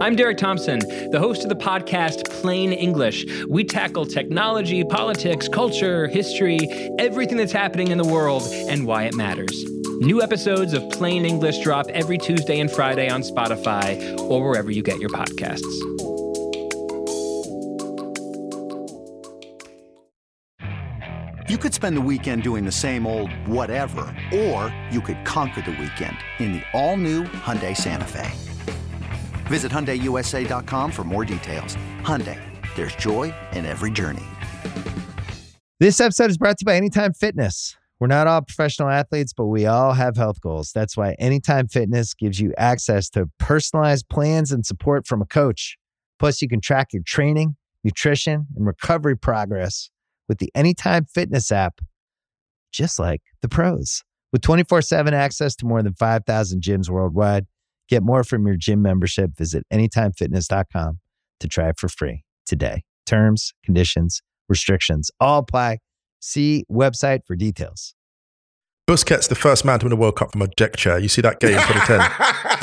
I'm Derek Thompson, the host of the podcast Plain English. We tackle technology, politics, culture, history, everything that's happening in the world, and why it matters. New episodes of Plain English drop every Tuesday and Friday on Spotify or wherever you get your podcasts. You could spend the weekend doing the same old whatever, or you could conquer the weekend in the all-new Hyundai Santa Fe. Visit HyundaiUSA.com for more details. Hyundai, there's joy in every journey. This episode is brought to you by Anytime Fitness. We're not all professional athletes, but we all have health goals. That's why Anytime Fitness gives you access to personalized plans and support from a coach. Plus, you can track your training, nutrition, and recovery progress with the Anytime Fitness app, just like the pros. With 24 7 access to more than 5,000 gyms worldwide, get more from your gym membership. Visit AnytimeFitness.com to try it for free today. Terms, conditions, restrictions all apply. See website for details. Busquets, the first man to win a World Cup from a deck chair. You see that game in 2010?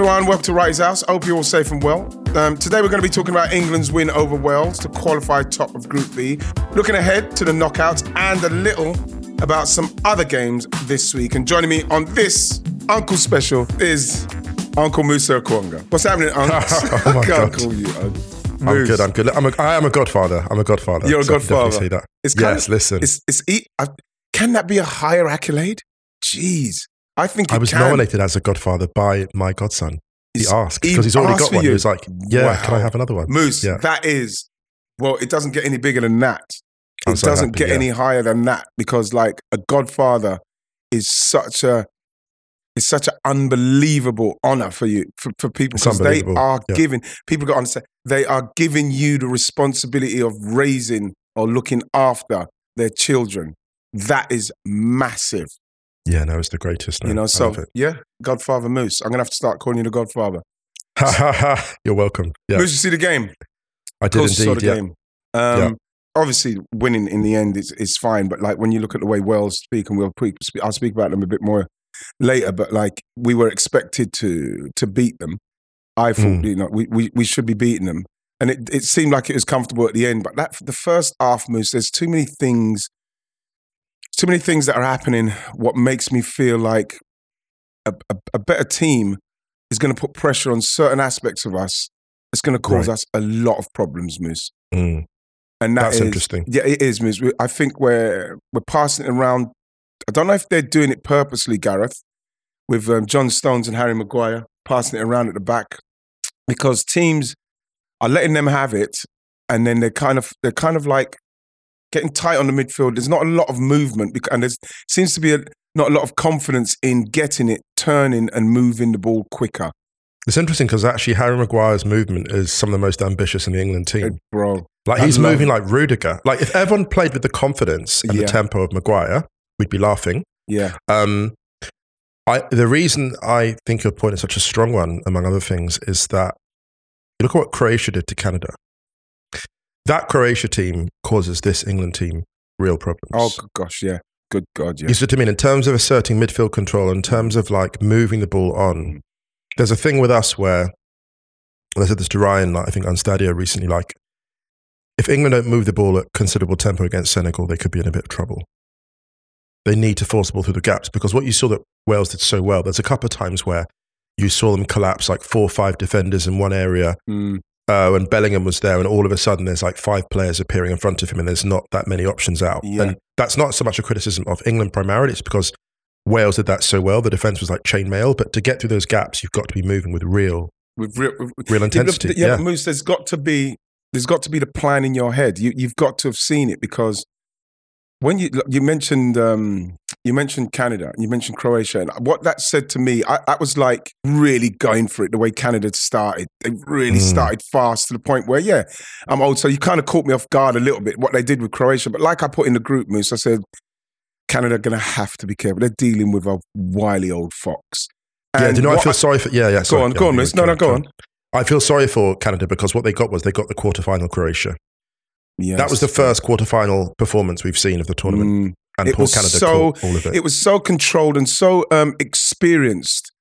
everyone, welcome to Wrighty's House. I hope you're all safe and well. Um, today we're going to be talking about England's win over Wales to qualify top of Group B, looking ahead to the knockouts and a little about some other games this week. And joining me on this Uncle Special is Uncle Musa Okwonga. What's happening, Uncle? Oh my I God. call you. uh, I'm good. I'm good. I'm a, I am a godfather. I'm a godfather. You're a So I godfather. Say that. It's yes. of- listen, It's, it's, uh, can that be a higher accolade? Jeez. I think I was can. nominated as a godfather by my godson. He He's- asked because he's already got one. you? He was like, "Yeah, can I have another one?" Moose, Yeah. that is, well, it doesn't get any bigger than that. I'm It so doesn't happy, get yeah. any higher than that because, like, a godfather is such a it's such an unbelievable honor for you for, for people because they are yeah. giving people got to understand they are giving you the responsibility of raising or looking after their children. That is massive, Yeah, no, it's the greatest. you know. So yeah, Godfather Moose. I'm gonna have to start calling you the Godfather. Ha ha ha. You're welcome. Yeah, Moose, you see the game? I did Coach saw indeed. the Yeah. game. Um, Yeah. Obviously, winning in the end is, is fine, but like when you look at the way Wales speak, and we'll pre- spe- I'll speak about them a bit more later. But like we were expected to to beat them. I thought Mm. you know we, we we should be beating them, and it, it seemed like it was comfortable at the end. But that the first half Moose, there's too many things, too many things that are happening. What makes me feel like a, a, a better team is going to put pressure on certain aspects of us. It's going to cause Right. us a lot of problems, Moose. Mm, And that that's is- interesting. Yeah, it is, Moose. I think we're we're passing it around. I don't know if they're doing it purposely, Gareth, with um, John Stones and Harry Maguire passing it around at the back, because teams are letting them have it, and then they're kind of they're kind of like getting tight on the midfield. There's not a lot of movement, and there seems to be a, not a lot of confidence in getting it, turning, and moving the ball quicker. It's interesting because actually Harry Maguire's movement is some of the most ambitious in the England team. Bro, Like he's moving like Rudiger. Like if everyone played with the confidence and Yeah. the tempo of Maguire, we'd be laughing. yeah, Um, I, the reason I think your point is such a strong one, among other things, is that you look at what Croatia did to Canada. That Croatia team causes this England team real problems. oh gosh, yeah, good God, yeah. You see what I mean? In terms of asserting midfield control, in terms of like moving the ball on, there's a thing with us where, and I said this to Ryan, like, I think on Stadio recently, like, if England don't move the ball at considerable tempo against Senegal, they could be in a bit of trouble. They need to force the ball through the gaps because what you saw that Wales did so well, there's a couple of times where you saw them collapse like four or five defenders in one area Mm, uh, when Bellingham was there, and all of a sudden there's like five players appearing in front of him, and there's not that many options out. Yeah. And that's not so much a criticism of England primarily; it's because Wales did that so well. The defense was like chainmail, but to get through those gaps, you've got to be moving with real, with real, with- real intensity. Yeah, Yeah, Moose, there's got to be there's got to be the plan in your head. You you've got to have seen it because when you you mentioned um, you mentioned Canada, and you mentioned Croatia, and what that said to me, I, I was like really going for it. The way Canada started, they really Mm. started fast to the point where, yeah, I'm old, so you kind of caught me off guard a little bit what they did with Croatia. But like I put in the group, Moose, I said Canada are going to have to be careful. They're dealing with a wily old fox. yeah, do you know I feel sorry for? Yeah, yeah. Go sorry, on, yeah, go on, Miss. No, no, go on. I feel sorry for Canada because what they got was they got the quarterfinal Croatia. Yes. That was the first quarterfinal performance we've seen of the tournament, Mm. and It poor was Canada so- all of it. it was so controlled and so um, experienced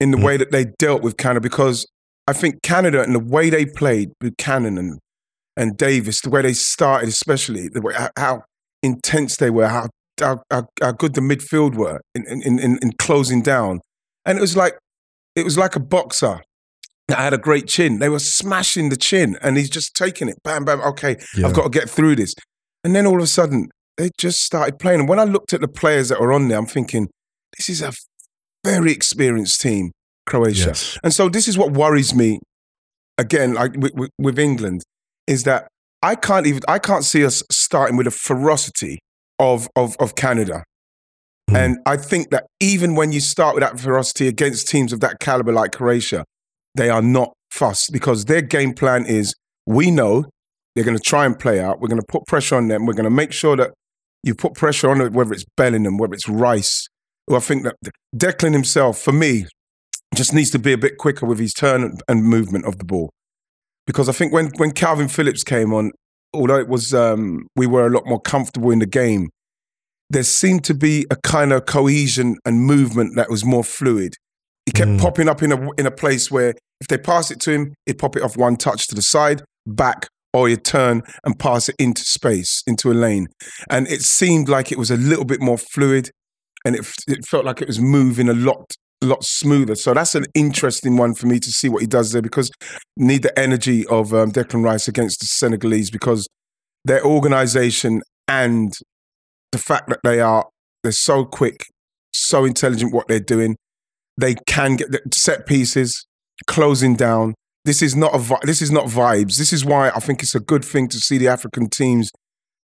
in the Mm. way that they dealt with Canada because I think Canada and the way they played Buchanan and, and Davies, the way they started, especially the way how, how intense they were, how, how, how, how good the midfield were in, in, in, in closing down, and it was like it was like a boxer that had a great chin. They were smashing the chin, and he's just taking it, bam, bam. Okay, Yeah. I've got to get through this, and then all of a sudden they just started playing. And when I looked at the players that were on there, I'm thinking, this is a very experienced team, Croatia. Yes. And so this is what worries me. Again, like with, with, with England, is that I can't even I can't see us starting with a ferocity of of of Canada. Mm. And I think that even when you start with that ferocity against teams of that caliber like Croatia, they are not fussed because their game plan is we know they're going to try and play out. We're going to put pressure on them. We're going to make sure that you put pressure on it, whether it's Bellingham, whether it's Rice. Who I think that Declan himself, for me, just needs to be a bit quicker with his turn and- movement of the ball. Because I think when, when Calvin Phillips came on, although it was um, we were a lot more comfortable in the game, there seemed to be a kind of cohesion and movement that was more fluid. He kept Mm. popping up in a in a place where if they pass it to him, he'd pop it off one touch to the side, back, or he'd turn and pass it into space, into a lane. And it seemed like it was a little bit more fluid and it, it felt like it was moving a lot a lot smoother. So that's an interesting one for me to see what he does there because need the energy of um, Declan Rice against the Senegalese because their organization and the fact that they are they're so quick, so intelligent what they're doing. They can get set pieces, closing down. This is not a this is not vibes. This is why I think it's a good thing to see the African teams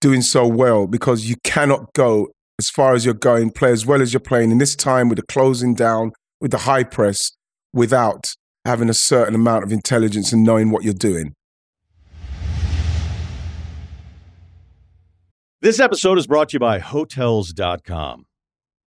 doing so well because you cannot go as far as you're going, play as well as you're playing in this time with the closing down, with the high press, without having a certain amount of intelligence and knowing what you're doing. This episode is brought to you by Hotels.com.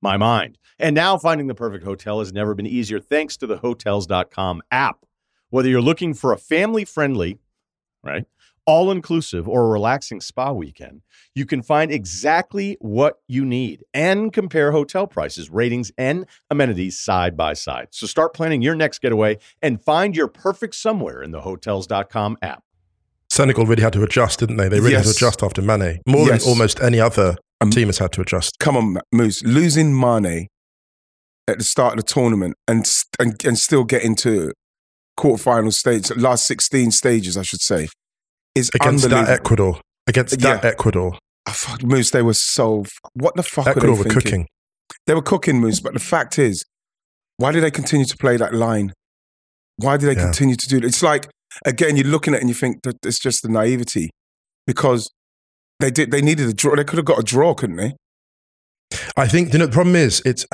my mind. And now finding the perfect hotel has never been easier thanks to the hotels.com app. Whether you're looking for a family friendly, right, all inclusive or a relaxing spa weekend, you can find exactly what you need and compare hotel prices, ratings, and amenities side by side. So start planning your next getaway and find your perfect somewhere in the hotels.com app. Senegal really had to adjust, didn't they? They really had to adjust after Mane, more Yes. than almost any other Um, team has had to adjust. Come on, Moose. Losing Mane at the start of the tournament and and, and still getting to quarterfinal stage, last 16 stages, I should say, is Against that. Ecuador, against that Yeah. Ecuador, Oh, fuck, Moose, they were so. What the fuck Ecuador were were they thinking? cooking. They were cooking, Moose. But the fact is, why do they continue to play that line? Why do they Yeah. continue to do it? It's like again, you're looking at it and you think that it's just the naivety because they did. They needed a draw. They could have got a draw, couldn't they? I think you know the problem is it's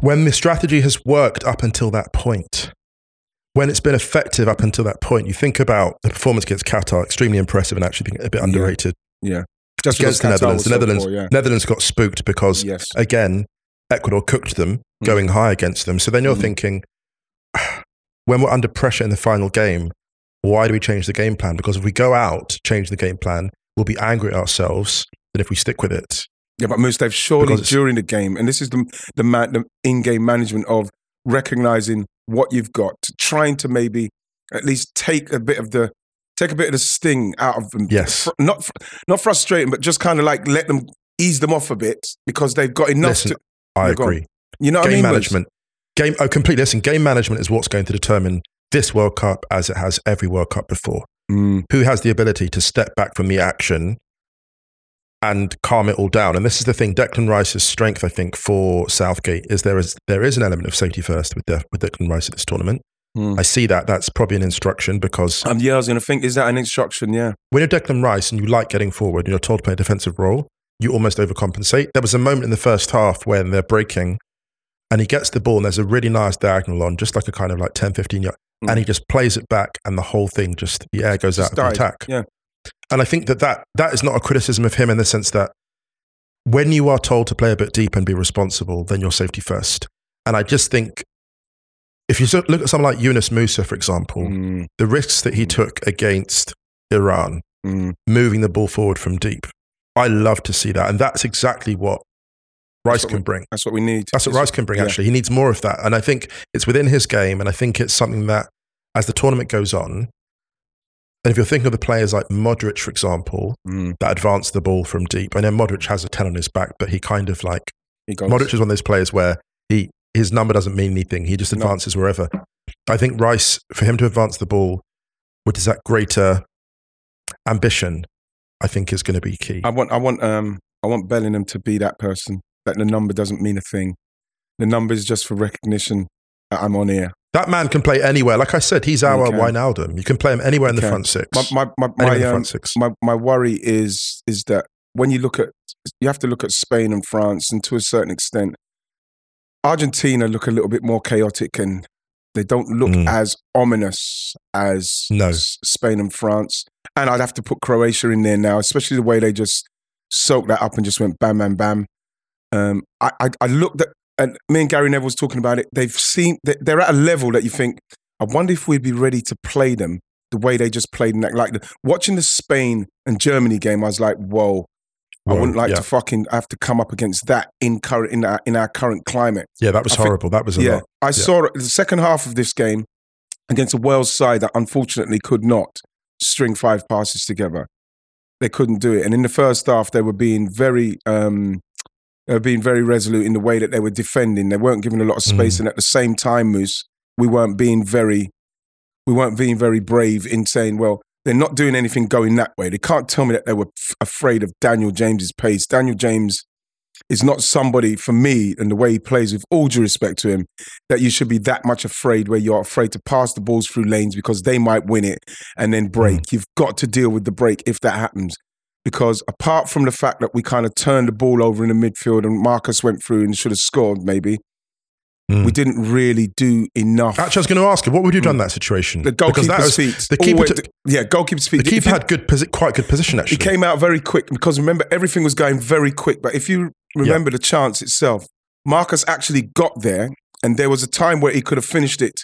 when the strategy has worked up until that point, when it's been effective up until that point. You think about the performance against Qatar, extremely impressive and actually being a bit Yeah. underrated Just against the Qatar Netherlands. The Netherlands, yeah. Netherlands got spooked because Yes. again Ecuador cooked them, going high against them. So then you're Mm. thinking, when we're under pressure in the final game, why do we change the game plan? Because if we go out, change the game plan, we'll be angry at ourselves than if we stick with it. Yeah, but Moose, they've surely during the game, and this is the the, man, the in-game management of recognizing what you've got, trying to maybe at least take a bit of the take a bit of the sting out of them. Yes. Fr- not fr- not frustrating, but just kind of like let them ease them off a bit because they've got enough Listen, to. I Yeah, go on. agree. You know what I game mean? Management. Game oh completely listen, game management is what's going to determine this World Cup as it has every World Cup before. Mm, Who has the ability to step back from the action and calm it all down. And this is the thing: Declan Rice's strength, I think, for Southgate is there is there is an element of safety first with De- with Declan Rice at this tournament. Hmm. I see that. That's probably an instruction because Um, yeah, I was going to think, is that an instruction? Yeah. when you're Declan Rice and you like getting forward and you're told to play a defensive role, you almost overcompensate. There was a moment in the first half when they're breaking and he gets the ball and there's a really nice diagonal on, just like a kind of like 10, 15 yard, Mm. and he just plays it back and the whole thing just, the air goes Just out of died. attack. Yeah. And I think that, that that is not a criticism of him in the sense that when you are told to play a bit deep and be responsible, then you're safety first. And I just think if you look at someone like Yunus Musah, for example, Mm, the risks that he took against Iran, mm. moving the ball forward from deep, I love to see that. And that's exactly what Rice can we- bring. That's what we need. That's what Rice can bring, yeah. actually. He needs more of that. And I think it's within his game. And I think it's something that, as the tournament goes on, and if you're thinking of the players like Modric, for example, Mm, that advance the ball from deep, I know Modric has a 10 on his back, but he kind of like, he goes. Modric is one of those players where he his number doesn't mean anything. He just No. advances wherever. I think Rice, for him to advance the ball, which is that greater ambition, I think is going to be key. I want, I want, um, I want Bellingham to be that person. That the number doesn't mean a thing. The number is just for recognition. that I'm on here. That man can play anywhere. Like I said, he's our can. Wijnaldum. You can play him anywhere in the front six. My, my, my, my, um, front six. my my worry is is that when you look at you have to look at Spain and France and to a certain extent Argentina look a little bit more chaotic and they don't look Mm. as ominous as No. Spain and France and I'd have to put Croatia in there now especially the way they just soaked that up and just went bam bam bam um, I, I I looked at and me and Gary Neville was talking about it they've seen they- they're at a level that you think I wonder if we'd be ready to play them the way they just played in that. Like watching the Spain and Germany game, I was like, whoa. I wouldn't like yeah. to fucking have to come up against that in current in our in our current climate. yeah, that was I think- horrible. that was a yeah, lot. I saw the second half of this game against a Wales side that unfortunately could not string five passes together. They couldn't do it, and in the first half, they were being very. Um, were being very resolute in the way that they were defending. They weren't giving a lot of space, Mm. and at the same time, Moose, we weren't being very, we weren't being very brave in saying, "Well, they're not doing anything going that way." They can't tell me that they were f- afraid of Daniel James's pace. Daniel James is not somebody for me, and the way he plays, with all due respect to him, that you should be that much afraid where you're afraid to pass the balls through lanes because they might win it and then break. You've got to deal with the break if that happens. Because apart from the fact that we kind of turned the ball over in the midfield and Marcus went through and should have scored, maybe Mm. we didn't really do enough. Actually, I was going to ask you, what would you have done in that situation? The goalkeeper's that was- feet. The keeper, always- took- yeah, goalkeeper's feet. the keeper you- had good, posi- quite good position actually. He came out very quick because remember everything was going very quick. But if you remember the chance itself, Marcus actually got there, and there was a time where he could have finished it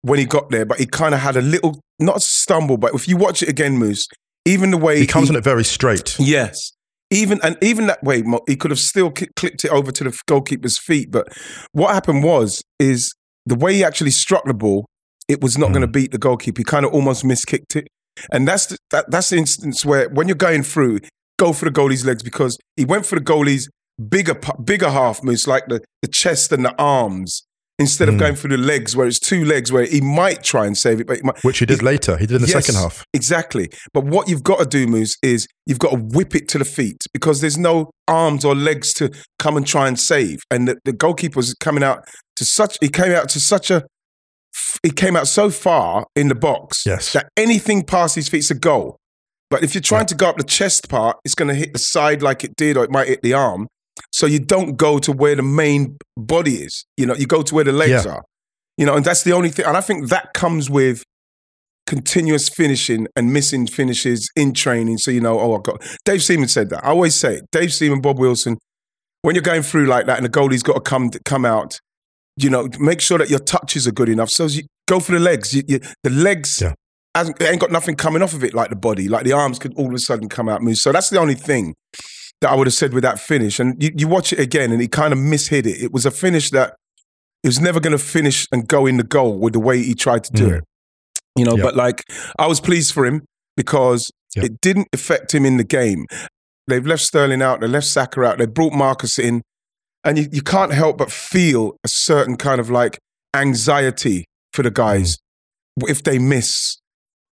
when he got there, but he kind of had a little not stumble. But if you watch it again, Moose, even the way he comes on it very straight. Yes. Even and even that way, he could have still clipped it over to the goalkeeper's feet. But what happened was, is the way he actually struck the ball, it was not Mm. going to beat the goalkeeper. He kind of almost miskicked it, and that's the, that, that's the instance where when you're going through, go for the goalie's legs because he went for the goalie's bigger bigger half moves like the the chest and the arms instead of Mm. going through the legs where it's two legs where he might try and save it, but he might, Which he did later. He did in the Yes, second half. Exactly. But what you've got to do, Moose, is you've got to whip it to the feet because there's no arms or legs to come and try and save. And the, the goalkeeper was coming out to such, he came out to such a, he came out so far in the box Yes. that anything past his feet is a goal. But if you're trying to go up the chest part, it's going to hit the side like it did, or it might hit the arm. So you don't go to where the main body is. You know, you go to where the legs Yeah. are. You know, and that's the only thing. And I think that comes with continuous finishing and missing finishes in training. So you know, oh, I got Dave Seaman said that. I always say it. Dave Seaman, Bob Wilson. When you're going through like that, and the goalie's got to come come out, you know, make sure that your touches are good enough. So you go for the legs. You, you, the legs Yeah. ain't got nothing coming off of it like the body. Like the arms could all of a sudden come out move. So that's the only thing that I would have said with that finish. And you, you watch it again, and he kind of mishit it. It was a finish that he was never going to finish and go in the goal with the way he tried to do Mm. it. You know, Yeah. but like I was pleased for him because Yeah. it didn't affect him in the game. They've left Sterling out, they left Saka out, they brought Marcus in, and you, you can't help but feel a certain kind of like anxiety for the guys Mm. if they miss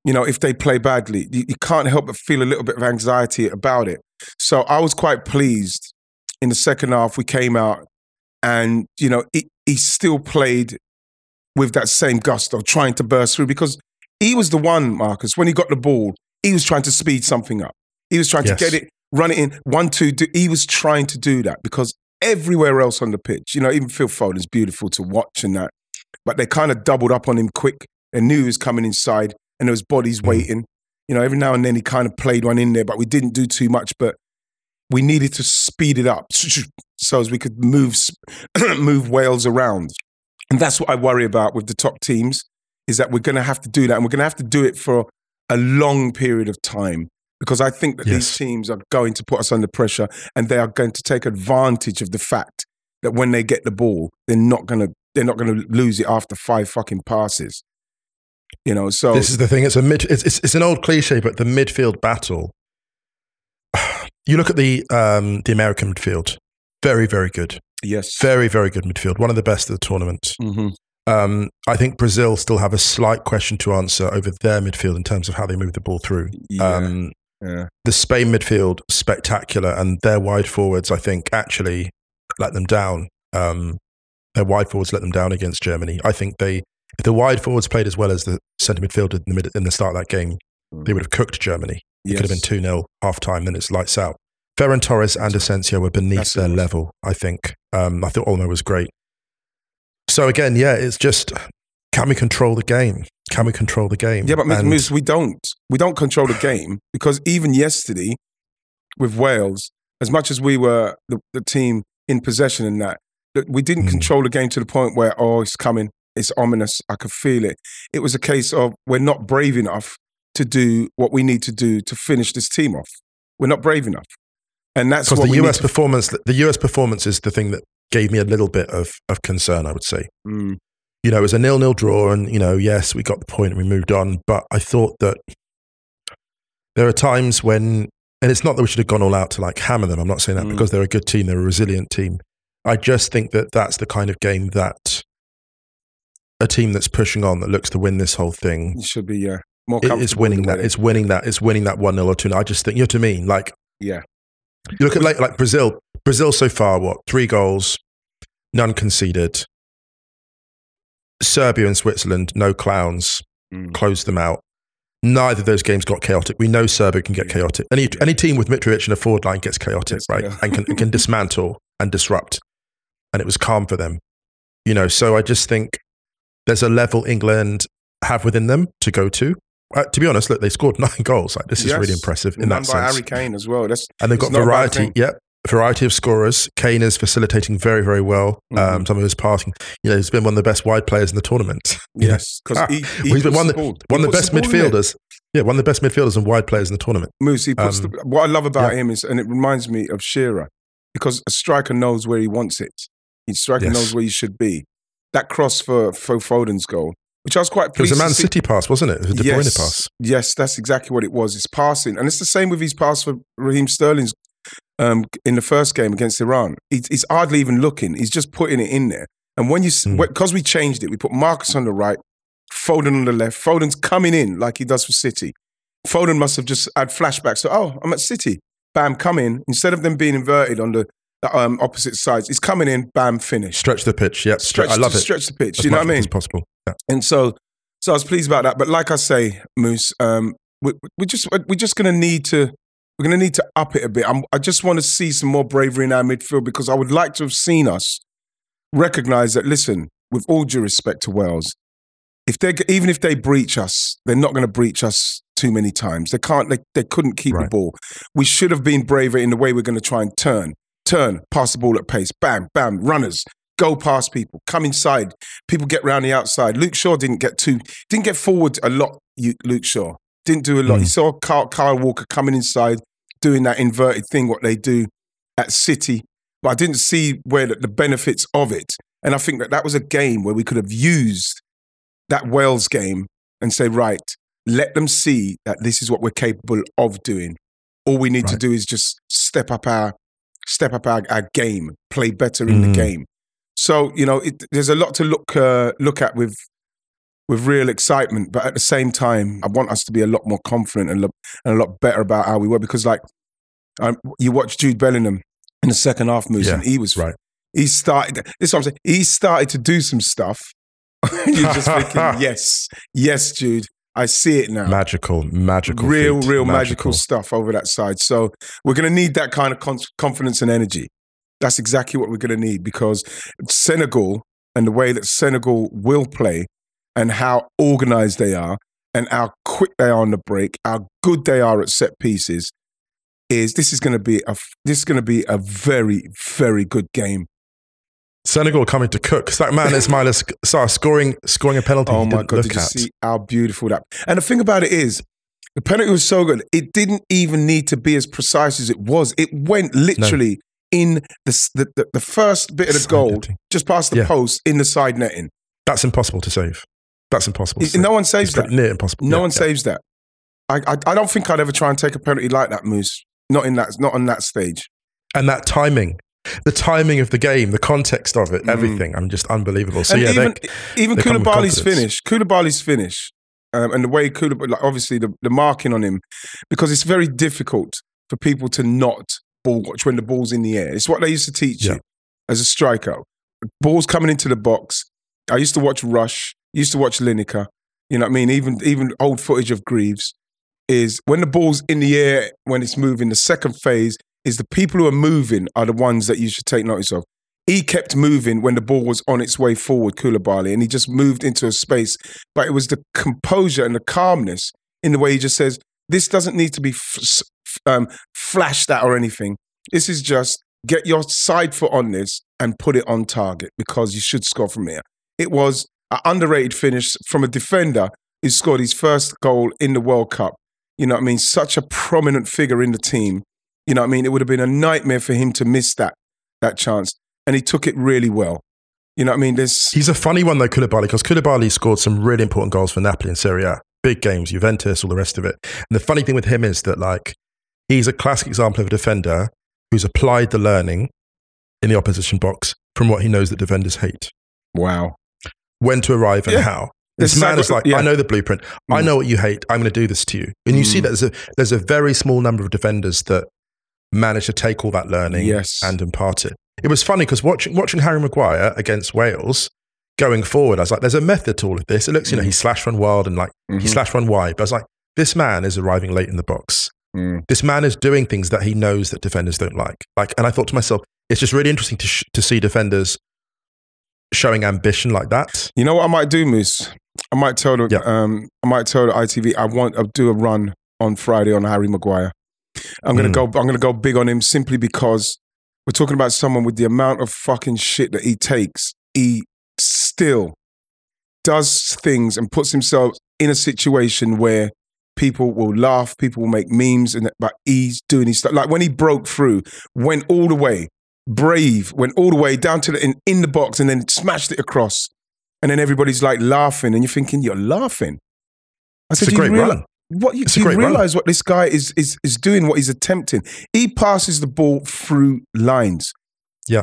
You know, if they play badly, you, you can't help but feel a little bit of anxiety about it. So I was quite pleased in the second half. We came out and, you know, he, he still played with that same gusto, trying to burst through because he was the one, Marcus, when he got the ball, he was trying to speed something up. He was trying Yes. to get it, run it in, one, two, do, he was trying to do that because everywhere else on the pitch, you know, even Phil Foden's beautiful to watch and that, but they kind of doubled up on him quick. They knew he was coming inside and there was bodies mm. waiting. You know, every now and then he kind of played one in there, but we didn't do too much. But we needed to speed it up so as we could move move Wales around. And that's what I worry about with the top teams is that we're going to have to do that, and we're going to have to do it for a long period of time because I think that these teams are going to put us under pressure, and they are going to take advantage of the fact that when they get the ball, they're not going to they're not going to lose it after five fucking passes. You know, so This is the thing. It's a mid. It's, it's, it's an old cliche, but the midfield battle. You look at the um, the American midfield. Very, very good. yes, Very, very good midfield. One of the best of the tournament. hmm Um, I think Brazil still have a slight question to answer over their midfield in terms of how they move the ball through. yeah, Um, yeah. the Spain midfield spectacular, and their wide forwards, I think, actually let them down. Um, their wide forwards let them down against Germany. I think they, if the wide forwards played as well as the centre midfield in the mid, in the start of that game, they would have cooked Germany. It could have been 2 0 half time, then it's lights out. Ferran Torres and Asensio were beneath That's their level, I think. Um, I thought Olmo was great. So again, yeah, it's just can we control the game? Can we control the game? Yeah, but And- Moose, we don't. We don't control the game because even yesterday with Wales, as much as we were the, the team in possession in that, that we didn't Mm. control the game to the point where, oh, it's coming, it's ominous, I could feel it. It was a case of we're not brave enough to do what we need to do to finish this team off. We're not brave enough. And that's what the US to- performance, the US performance is the thing that gave me a little bit of, of concern. I would say, Mm, you know, it was a nil-nil draw, and you know, yes, we got the point and we moved on. But I thought that there are times when, and it's not that we should have gone all out to like hammer them. I'm not saying that Mm. because they're a good team, they're a resilient team. I just think that that's the kind of game that a team that's pushing on that looks to win this whole thing you should be uh, more it- it's winning with the way that. It's winning that. It's winning that one 0 or two. 0 I just think you know what I mean. Like Yeah. you look at like, like Brazil. Brazil so far, what three goals, none conceded. Serbia and Switzerland, no clowns, Mm. closed them out. Neither of those games got chaotic. We know Serbia can get chaotic. Any any team with Mitrovic in a forward line gets chaotic, Yes, right? yeah. And can, and can dismantle and disrupt. And it was calm for them, you know. So I just think there's a level England have within them to go to. Uh, to be honest, look, they scored nine goals. Like this is really impressive in that by sense. Harry Kane as well. That's And they've got variety. Yep. Variety of scorers. Kane is facilitating very, very well. Um, Mhm. some of his passing. You know, he's been one of the best wide players in the tournament. Yes, because Ah, he, he he's been one, the of the- one of the best ball in there. midfielders. Yeah, one of the best midfielders and wide players in the tournament. Moose, Um, the, what I love about yeah. him is, and it reminds me of Shearer, because a striker knows where he wants it. A striker Yes. knows where he should be. That cross for for Foden's goal, which I was quite pleased. It was a Man. City pass, wasn't it? It was a De Bruyne yes, pass. yes, that's exactly what it was. It's passing, and it's the same with his pass for Raheem Sterling's um, in the first game against Iran. He, he's hardly even looking; he's just putting it in there. And when you Mm. because we changed it, we put Marcus on the right, Foden on the left. Foden's coming in like he does for City. Foden must have just had flashbacks to, oh, I'm at City. Bam, come in. Instead of them being inverted on the, um, opposite sides, he's coming in, bam, finish. Stretch the pitch. Yeah, Stretch, I love it. Stretch the pitch. As you know what I mean? As possible. Yeah. And so, so I was pleased about that. But like I say, Moose, um, we, we just we're just going to need to we're going to need to up it a bit. I'm, I just want to see some more bravery in our midfield because I would like to have seen us recognize that. Listen, with all due respect to Wales, if they even if they breach us, they're not going to breach us too many times. They can't. They, they couldn't keep the ball. We should have been braver in the way we're going to try and turn, turn, pass the ball at pace, bam, bam, runners. Go past people, come inside. People get round the outside. Luke Shaw didn't get too, didn't get forward a lot. Luke Shaw didn't do a lot. Mm. You saw Kyle, Kyle Walker coming inside, doing that inverted thing, what they do at City. But I didn't see where the, the benefits of it. And I think that that was a game where we could have used that Wales game and say, right, let them see that this is what we're capable of doing. All we need to do is just step up our step up our, our game, play better in Mhm. the game. So you know, it, there's a lot to look uh, look at with with real excitement. But at the same time, I want us to be a lot more confident and, lo- and a lot better about how we were because, like, um, you watch Jude Bellingham in the second half moves, Yeah, and he was right. He started. This is what I'm saying. He started to do some stuff. You're just thinking, yes, yes, Jude. I see it now Magical, magical. real, feat, real magical. stuff over that side. So we're going to need that kind of con- confidence and energy. That's exactly what we're going to need because Senegal and the way that Senegal will play and how organized they are and how quick they are on the break, how good they are at set pieces is this is going to be a this is going to be a very very good game. Senegal coming to cook. that man Ismail Sarr scoring scoring a penalty. Oh my god! look Did you at. see how beautiful that? And the thing about it is, the penalty was so good. It didn't even need to be as precise as it was. It went literally in the, the, the the first bit of the Side goal, netting. just past the Yeah. post in the side netting. That's impossible to save. That's impossible. It- save. no one saves It's that. near impossible. No Yeah, one yeah. saves that. I, I I don't think I'd ever try and take a penalty like that, Moose. Not in that. Not on that stage. And that timing, the timing of the game, the context of it, Mm. everything. I'm just unbelievable. So and yeah, even they- even they Koulibaly's finish, Koulibaly's finish, um, and the way Koulibaly, like obviously the, the marking on him, because it's very difficult for people to not ball watch when the ball's in the air. It's what they used to teach Yeah. you as a striker. Balls coming into the box. I used to watch Rush. Used to watch Lineker. You know what I mean? Even even old footage of Greaves is when the ball's in the air when it's moving. The second phase is the people who are moving are the ones that you should take notice of. He kept moving when the ball was on its way forward, Koulibaly, and he just moved into a space. But it was the composure and the calmness in the way he just says, "This doesn't need to be f- um, flashed at or anything. This is just get your side foot on this and put it on target because you should score from here." It was an underrated finish from a defender who scored his first goal in the World Cup. You know what I mean? Such a prominent figure in the team. You know what I mean? It would have been a nightmare for him to miss that that chance, and he took it really well. You know what I mean? There's He's a funny one though, Koulibaly, because Koulibaly scored some really important goals for Napoli and Serie A. Big games, Juventus, all the rest of it. And the funny thing with him is that like he's a classic example of a defender who's applied the learning in the opposition box from what he knows that defenders hate. wow. When to arrive and Yeah. how. This man is like, yeah. I know the blueprint. I Mm. know what you hate. I'm going to do this to you. And you see Mm. that there's a there's a very small number of defenders that manage to take all that learning Yes. and impart it. It was funny because watching watching Harry Maguire against Wales going forward, I was like, there's a method to all of this. It looks, you know, he slash run wild and like he Mhm. slash run wide. But I was like, this man is arriving late in the box. Mm. This man is doing things that he knows that defenders don't like. Like, and I thought to myself, it's just really interesting to sh- to see defenders showing ambition like that. You know what I might do, Moose? I might tell the Yeah. um, I might tell the ITV I want to do a run on Friday on Harry Maguire. I'm gonna Mm. go. I'm gonna go big on him simply because we're talking about someone with the amount of fucking shit that he takes. He still does things and puts himself in a situation where people will laugh, people will make memes, and that- but he's doing his stuff. Like when he broke through, went all the way, brave, went all the way down to the in, in the box, and then smashed it across. And then everybody's like laughing, and you're thinking, you're laughing. I said, It's a "Do you great reali- run. What you, It's do a you realize what this guy is is is doing? What he's attempting? He passes the ball through lines. Yeah.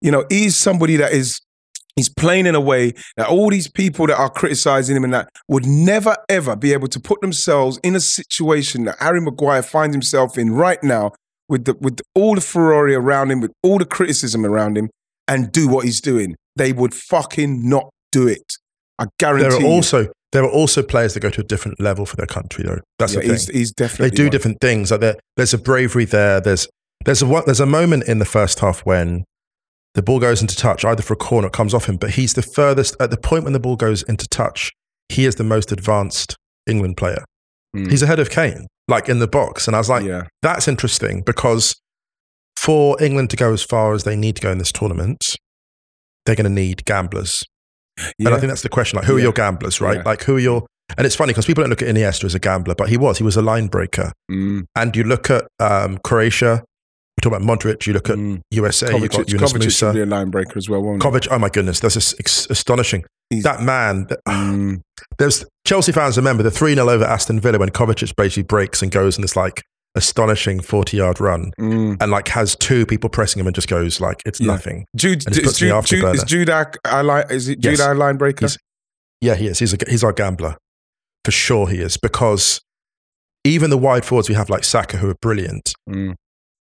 you know, he's somebody that is he's playing in a way that all these people that are criticizing him and that would never ever be able to put themselves in a situation that Harry Maguire finds himself in right now with the with all the furore around him, with all the criticism around him, and do what he's doing. They would fucking not do it. I guarantee. There are you. There are also players that go to a different level for their country, though. That's Yeah, the thing. he's, he's definitely they do different things. Like there's a bravery there. There's there's a there's a moment in the first half when the ball goes into touch, either for a corner, it comes off him, but he's the furthest at the point when the ball goes into touch. He is the most advanced England player. Mm. He's ahead of Kane, like in the box, and I was like, yeah. that's interesting because for England to go as far as they need to go in this tournament, they're going to need gamblers. Yeah. And I think that's the question. Like, who are your gamblers, right? Yeah. Like, who are your. And it's funny because people don't look at Iniesta as a gambler, but he was. He was a line breaker. Mm, And you look at um, Croatia, we talk about Modric, you look at mm. USA, you've got Kovacic, Kovacic Musa. be a line breaker as well, won't he? Kovac, oh my goodness, that's ex- astonishing. He's- that man, Mm, there's Chelsea fans remember the 3 0 over Aston Villa when Kovacic basically breaks and goes in this like astonishing 40 yard run mm. and like has two people pressing him and just goes like, it's Yeah. nothing. Jude, And is Jude, Jude, is our, our line, is it Jude Yes. our line breaker? He's- Yeah, he is. He's a, he's our gambler for sure. He is because even the wide forwards we have like Saka, who are brilliant, Mm.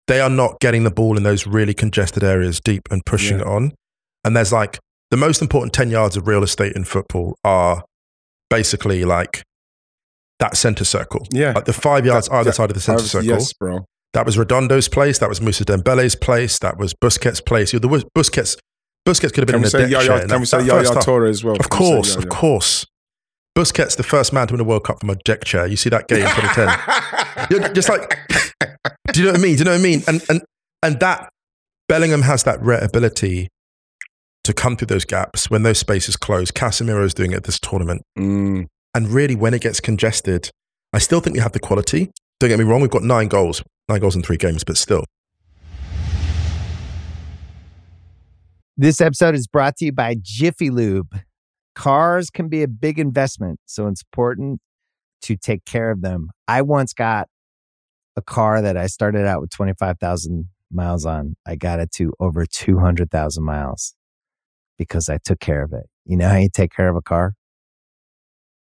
they are not getting the ball in those really congested areas deep and pushing Yeah. it on. And there's like the most important 10 yards of real estate in football are basically like that center circle. Yeah. Like the five yards That- either that- side of the center was- circle. Yes, bro. That was Redondo's place. That was Mousa Dembele's place. That was Busquets' place. The Bus- Busquets, Busquets could have been Can in a deck Yaya? in Can that- we say Yaya. Toure as well? Of Can we course, of course. Busquets, the first man to win a World Cup from a deck chair. You see that game in 2010. You're just like, do you know what I mean? Do you know what I mean? And and and that Bellingham has that rare ability to come through those gaps when those spaces close. Casemiro is doing it this tournament, Mm. And really when it gets congested, I still think we have the quality. Don't get me wrong, we've got nine goals, nine goals in three games, but still. This episode is brought to you by Jiffy Lube. Cars can be a big investment, so it's important to take care of them. I once got a car that I started out with 25,000 miles on. I got it to over 200,000 miles because I took care of it. You know how you take care of a car?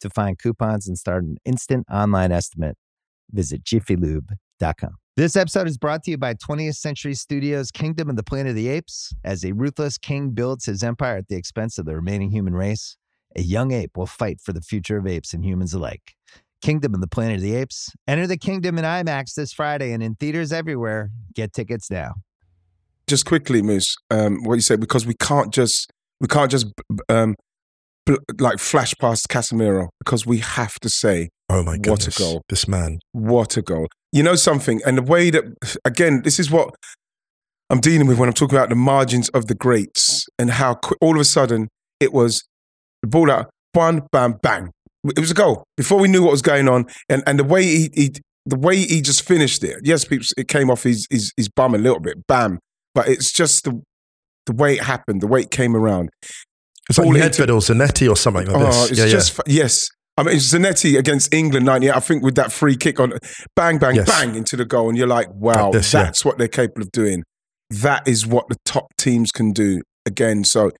To find coupons and start an instant online estimate, visit jiffylube.com. This episode is brought to you by 20th Century Studios' Kingdom of the Planet of the Apes. As a ruthless king builds his empire at the expense of the remaining human race, a young ape will fight for the future of apes and humans alike. Kingdom of the Planet of the Apes. Enter the kingdom in IMAX this Friday and in theaters everywhere. Get tickets now. just quickly, Moose, um, what you said because we can't just we can't just um, like flash past Casemiro because we have to say Oh my god, What a goodness. goal. This man. what a goal. You know something, and the way that again, this is what I'm dealing with when I'm talking about the margins of the greats and how quick, all of a sudden it was the ball out, one, bam, bang. It was a goal before we knew what was going on, and and the way he, he the way he just finished it. Yes, people, it came off his, his his bum a little bit, bam. But it's just the the way it happened, the way it came around. It's like Nedved or Zanetti or something like Oh, this. it's yeah, just fa- yes. I mean, it's Zanetti against England '98. I think with that free kick on, bang, bang, Yes. bang into the goal, and you're like, wow, this, yeah. that's what they're capable of doing. That is what the top teams can do. Again, so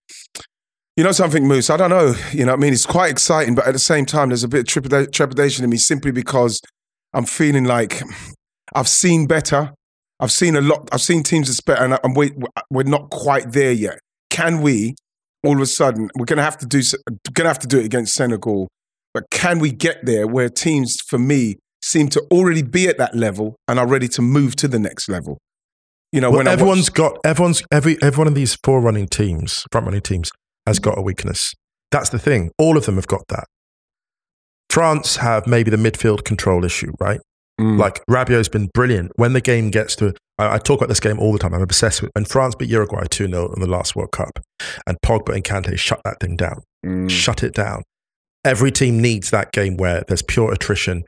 you know something, Moose. I don't know. You know, what I mean, it's quite exciting, but at the same time, there's a bit of trepida- trepidation in me simply because I'm feeling like I've seen better. I've seen a lot. I've seen teams that's better, and, I- and we, we're not quite there yet. Can we? All of a sudden, we're going to have to do. Going to have to do it against Senegal. But can we get there where teams, for me, seem to already be at that level and are ready to move to the next level? You know, Well, when everyone's watch- got everyone's every every one of these four running teams, front running teams, has got a weakness. That's the thing. All of them have got that. France have maybe the midfield control issue, right? Mm. Like Rabiot's been brilliant. When the game gets to, I, I talk about this game all the time. I'm obsessed with. When France beat Uruguay 2 0 in the last World Cup, and Pogba and Kante shut that thing down, Mm. shut it down. Every team needs that game where there's pure attrition.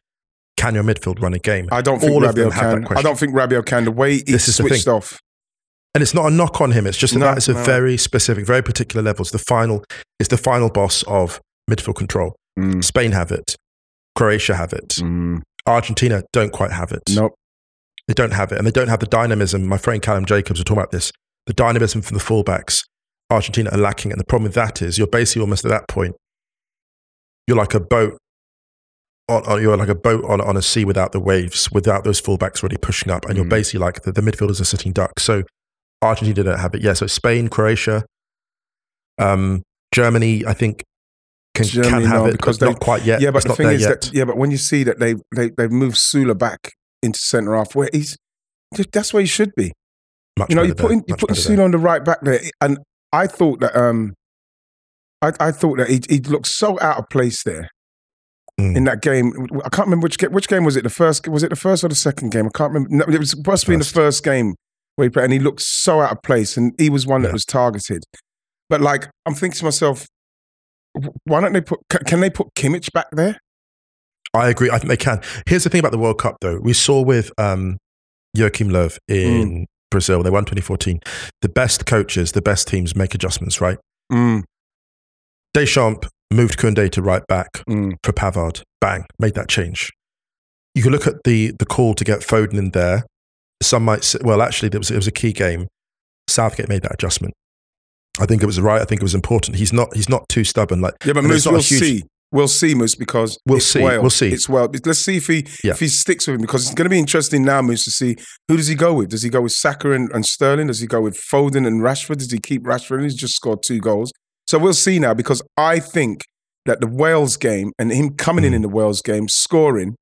Can your midfield run a game? I don't think all of Rabiot have that can. I don't think Rabiot can. The way he This is switched off. And it's not a knock on him. It's just that No, that is a no. very specific, very particular level. It's the final. It's the final boss of midfield control. Mm. Spain have it. Croatia have it. Mm. Argentina don't quite have it. Nope. They don't have it, and they don't have the dynamism. My friend Callum Jacobs was talking about this. The dynamism from the fullbacks, Argentina are lacking, and the problem with that is you're basically almost at that point. You're like a boat. On, on, you're like a boat on, on a sea without the waves, without those fullbacks really pushing up, and you're Mm. basically like the, the midfielders are sitting ducks. So Argentina don't have it. Yeah, so Spain, Croatia, um, Germany, I think can, Germany, can have no, it, because they- not quite yet. Yeah, but It's the thing is yet. that yeah, but when you see that they they they've moved Süle back into centre half, where he's that's where he should be. Much You know, you're putting you're putting better Süle on the right back there, and I thought that um, I I thought that he he looked so out of place there Mm. in that game. I can't remember which game, which game was it. The first was it the first or the second game? I can't remember. No, it was supposed to be in the First. first game where he played, and he looked so out of place, and he was one that was targeted. But like, I'm thinking to myself, why don't they put? Can they put Kimmich back there? I agree. I think they can. Here's the thing about the World Cup, though. We saw with um, Joachim Löw in Brazil, they won 2014. The best coaches, the best teams make adjustments, right? Mm, Deschamps moved Koundé to right back mm, for Pavard. Bang, made that change. You can look at the the call to get Foden in there. Some might say, well, actually, it was, it was a key game. Southgate made that adjustment. I think it was right. I think it was important. He's not he's not too stubborn. Like yeah, but Moose, it's not a we'll huge- see. We'll see, Moose, because We'll it's see, Wales. we'll see. It's well. Let's see if he Yeah. if he sticks with him because it's going to be interesting now, Moose, to see who does he go with. Does he go with Saka and, and Sterling? Does he go with Foden and Rashford? Does he keep Rashford? He's just scored two goals. So we'll see now because I think that the Wales game and him coming in Mm. in the Wales game scoring,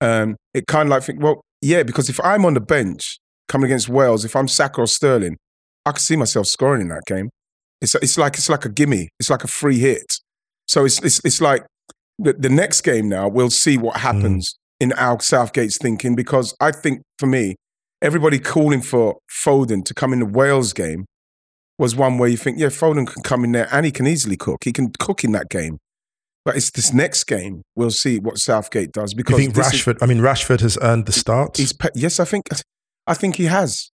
um, it kind of like think well, yeah, because if I'm on the bench coming against Wales, if I'm Saka or Sterling, I could see myself scoring in that game. It's it's like it's like a gimme. It's like a free hit. So it's it's it's like the, the next game now. We'll see what hmm. happens in Al Southgate's thinking because I think for me, everybody calling for Foden to come in the Wales game was one where you think, yeah, Foden can come in there and he can easily cook. He can cook in that game. But it's this next game. We'll see what Southgate does you because think this is- Rashford? I mean, Rashford has earned the start. He's yes, I think I think he has.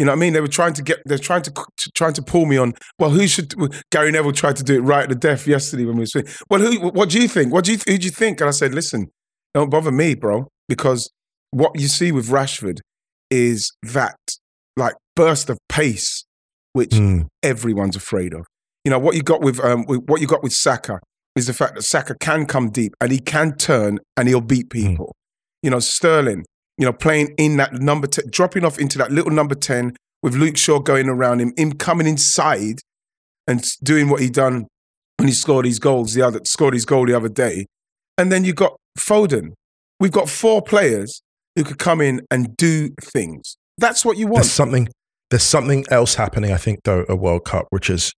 You know what I mean? They were trying to get they're trying to, to trying to pull me on. Well, who should Gary Neville tried to do it right at the death yesterday when we were saying, Well, who what do you think? What do you who do you think? And I said, Listen, don't bother me, bro, because what you see with Rashford is that like burst of pace which Hmm. everyone's afraid of. You know what you got with um with, what you got with Saka is the fact that Saka can come deep and he can turn and he'll beat people. You know Sterling, you know playing in that number ten, dropping off into that little number ten with Luke Shaw going around him, him coming inside and doing what he done when he scored his goals the other scored his goal the other day, and then you got Foden. We've got four players who could come in and do things. That's what you want. There's something. There's something else happening. I think though, a World Cup, which is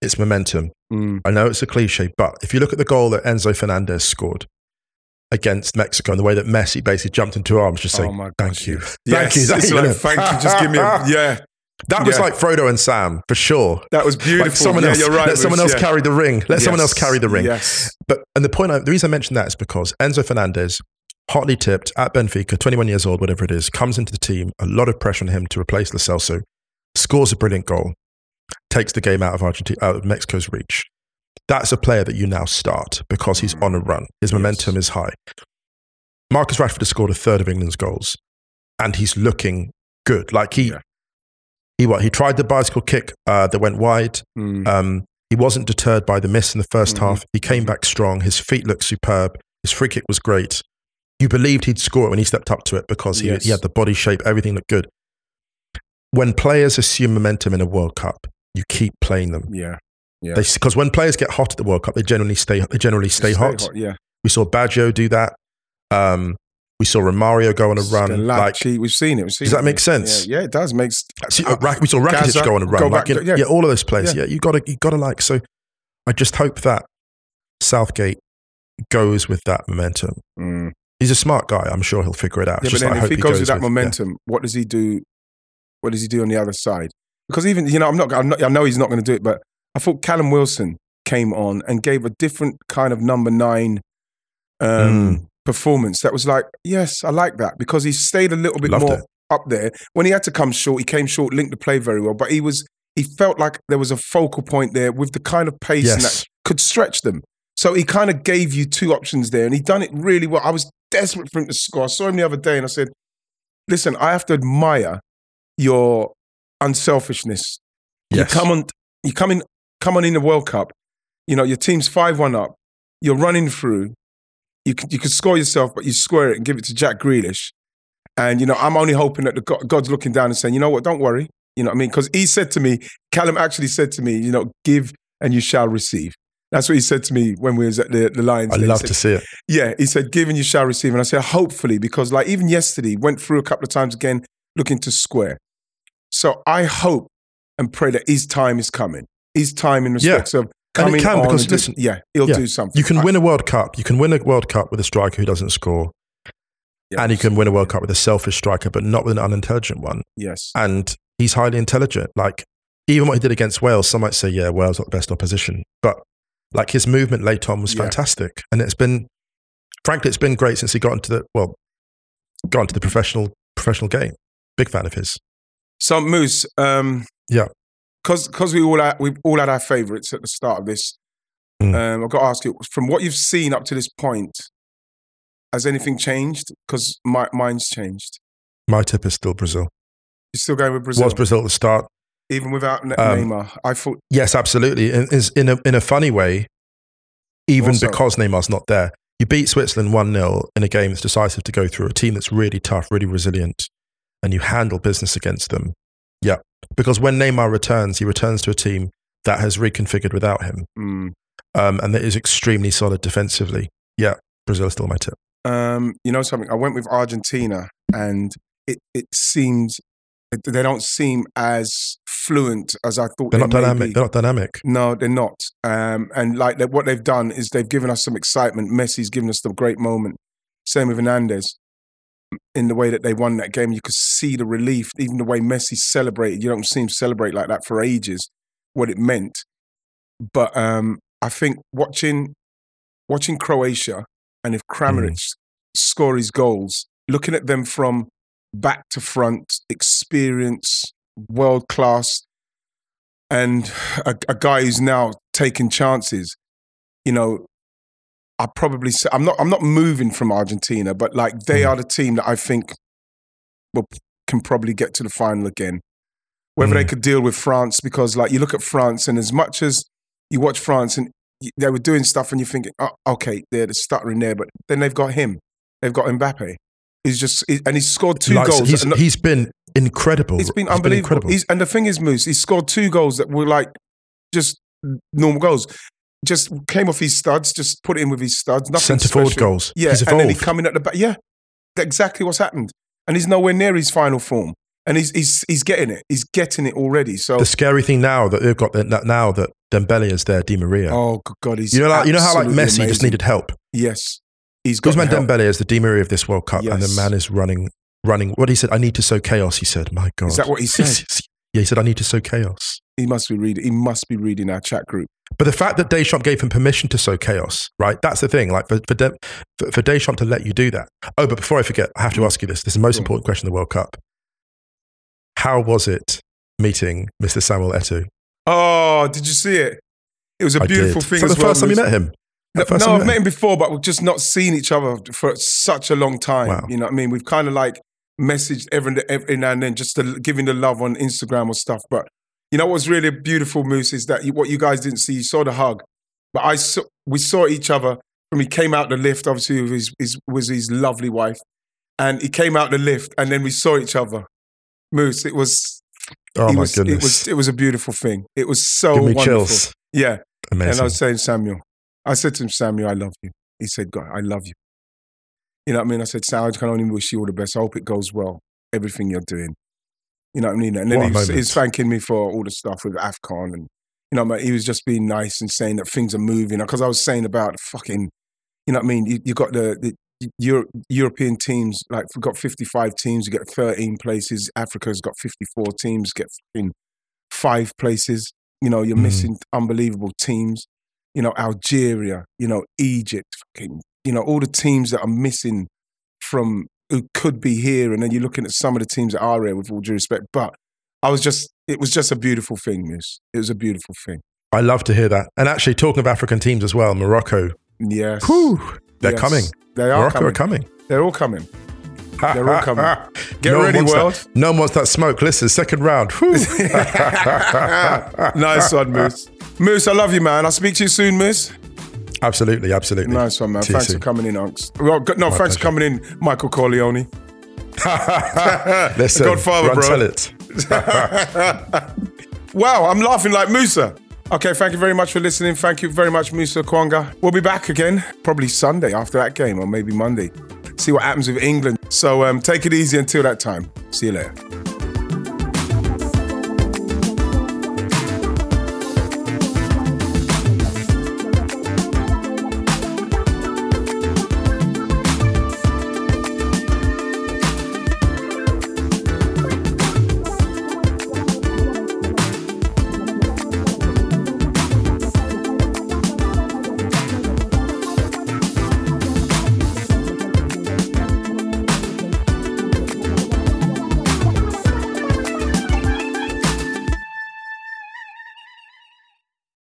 it's momentum. Mm. I know it's a cliche, but if you look at the goal that Enzo Fernandez scored against Mexico and the way that Messi basically jumped into arms, just Oh saying, my "Thank you, yes. thank you, thank you." like, thank you. Just give me a yeah. That was Yeah. like Frodo and Sam for sure. That was beautiful. Like someone yeah, else, right. let someone Bruce, else yeah. carry the ring. Let someone else carry the ring. Yes. But and the point, I, the reason I mentioned that is because Enzo Fernandez, hotly tipped at Benfica, 21 years old, whatever it is, comes into the team. A lot of pressure on him to replace Lo Celso. Scores a brilliant goal, takes the game out of Argentina, out of Mexico's reach. That's a player that you now start because he's on a run. His momentum is high. Marcus Rashford has scored a third of England's goals, and he's looking good. Like he, Yeah. he what? He tried the bicycle kick uh, that went wide. Mm. Um, he wasn't deterred by the miss in the 1st Mhm. half. He came back strong. His feet looked superb. His free kick was great. You believed he'd score it when he stepped up to it because he, Yes. he had the body shape, everything looked good. When players assume momentum in a World Cup, you keep playing them. yeah. Yeah. Because when players get hot at the World Cup, they generally stay. They generally stay, hot. Yeah. We saw Baggio do that. Um, we saw Romario go on a run. Like, Schillaci, we've seen it. We've seen Does it. that make sense? Yeah, yeah, it does. Makes See, uh, we saw Rakitic Gazza, go on a run. like, back, you know, yeah. yeah. all of those players. Yeah. Yeah, you got to, you got to like. So, I just hope that Southgate goes with that momentum. Mm. He's a smart guy. I'm sure he'll figure it out. Yeah, Just but then I if hope he goes with that yeah. momentum, what does he do? What does he do on the other side? Because even you know, I'm not. I'm not I know he's not going to do it, but I thought Callum Wilson came on and gave a different kind of number nine um, Mm. performance. That was like, yes, I like that because he stayed a little bit Loved more it. up there. When he had to come short, he came short, linked the play very well, but he was. He felt like there was a focal point there with the kind of pace Yes. that could stretch them. So he kind of gave you two options there, and he done it really well. I was desperate for him to score. I saw him the other day, and I said, "Listen, I have to admire your unselfishness. Yes. You come on, you come in, come on in the World Cup. You know your team's five one up. You're running through. You could you could score yourself, but you square it and give it to Jack Grealish. And you know I'm only hoping that the God, God's looking down and saying, you know what, don't worry. You know what I mean? Because he said to me, Callum actually said to me, you know, give and you shall receive. That's what he said to me when we was at the, the Lions. I love said, to see it. yeah, he said, give and you shall receive. And I said, hopefully, because like even yesterday, went through a couple of times again, looking to square. So I hope and pray that his time is coming. His time in Yeah. respects of And it coming can, because and do- listen, yeah, he'll yeah, do something. You can I- win a World Cup. You can win a World Cup with a striker who doesn't score, yeah, and you can win a World Cup with a selfish striker, but not with an unintelligent one. Yes. And he's highly intelligent. Like even what he did against Wales, some might say, yeah, Wales not the best opposition, but Like his movement late on was Yeah. fantastic, and it's been, frankly, it's been great since he got into the well, got into the professional professional game. Big fan of his. So Moose, um, Yeah. Because because we all had, we all had our favourites at the start of this. Mm. Um, I've got to ask you, from what you've seen up to this point, has anything changed? Because my mine's changed. My tip is still Brazil. You're still going with Brazil, Was Brazil at the start? even without Um, Neymar. I thought Yes, absolutely. In, is- in a in a funny way, even Also- because Neymar's not there, you beat Switzerland one 0 in a game that's decisive to go through. A team that's really tough, really resilient, and you handle business against them. Yeah, because when Neymar returns, he returns to a team that has reconfigured without him, mm, um, and that is extremely solid defensively. Yeah, Brazil is still my tip. um, you know something. I went with Argentina, and it it seems they don't seem as fluent as I thought. They're not dynamic. be. They're not dynamic. No, they're not. Um, and like what they've done is they've given us some excitement. Messi's given us the great moment. Same with Fernandez. In the way that they won that game, you could see the relief. Even the way Messi celebrated, you don't see him celebrate like that for ages. What it meant, but um, I think watching watching Croatia and if Kramaric score his goals, looking at them from back to front, experience, world class, and a, a guy who's now taking chances, you know, I probably say, I'm not I'm not moving from Argentina, but like they Mm. are the team that I think will can probably get to the final again. Whether they Mm. could deal with France, because like you look at France, and as much as you watch France and they were doing stuff, and you're thinking, oh, okay, they're the stuttering there, but then they've got him, they've got Mbappe. He's just and he's scored two Like, goals. He's, and- he's been incredible. it's been He's unbelievable. incredible. He's, and the thing is, Moose, he scored two goals that were like just normal goals. Just came off his studs, just put it in with his studs. Nothing Centre forward goals. Yeah, He's and then he evolved. come in at the back. Yeah, exactly what's happened. And he's nowhere near his final form. And he's he's he's getting it. He's getting it already. So the scary thing now that they've got that now that Dembele is there, Di Maria. oh God, he's you know, like, you know how like Messi just needed help. Yes, he's got help. Dembele is the Di Maria of this World Cup, and the man is running, running. What he said, I need to sow chaos. He said, "My God." Is that what he said? Yeah, he said, I need to sow chaos. He must be reading. He must be reading our chat group. But the fact that Deschamps gave him permission to sow chaos, right? That's the thing. Like for for, De, for, for Deschamps to let you do that. Oh, but before I forget, I have to ask you this. This is the most on. important question of the World Cup. How was it meeting Mr. Samuel Eto'o? Oh, did you see it? It was a I beautiful did. thing Is that the well. first time you met him? No, no, I've met him before, but we've just not seen each other for such a long time. Wow. You know what I mean? We've kind of like messaged every, every now and then, just to, giving the love on Instagram or stuff. But you know what's really beautiful, Moose, is that you, what you guys didn't see, you saw the hug, but I saw, we saw each other when he came out the lift. Obviously, with his, his was his lovely wife, and he came out the lift, and then we saw each other. Moose, it was, Oh my was, goodness! it was, it was a beautiful thing. It was so Give me wonderful. chills. Yeah. Amazing. And I was saying, Samuel, I said to him, Samuel, I love you. He said, God, I love you. You know what I mean? I said, Sal, I can only wish you all the best. I hope it goes well, everything you're doing. You know what I mean? And then What a he was, he's thanking me for all the stuff with AFCON. And, you know, he was just being nice and saying that things are moving. Because I was saying about fucking, you know what I mean? You, you got the, the Euro, European teams, like, we've got 55 teams, you get 13 places. Africa's got 54 teams, get fucking five places. You know, you're Mhm. missing unbelievable teams. You know, Algeria, you know, Egypt, fucking, you know, all the teams that are missing from who could be here. And then you're looking at some of the teams that are here with all due respect. But I was just, it was just a beautiful thing, Moose. It was a beautiful thing. I love to hear that. And actually, talking of African teams as well, Morocco. Yes. Whew, they're Yes. coming. They are Morocco coming. are coming. They're all coming. They're all coming. Get no ready, world. That, no one wants that smoke. Listen, second round. Nice one, Moose. Moose, I love you, man. I'll speak to you soon, Moose. Absolutely, absolutely. Nice one, man. Thanks for coming in, Unks. Well, no, My thanks for coming in, Michael Corleone. Listen, Godfather, run bro. tell it. Wow, I'm laughing like Musa. Okay, thank you very much for listening. Thank you very much, Musa Okwonga. We'll be back again probably Sunday after that game, or maybe Monday. See what happens with England. So um, take it easy until that time. See you later.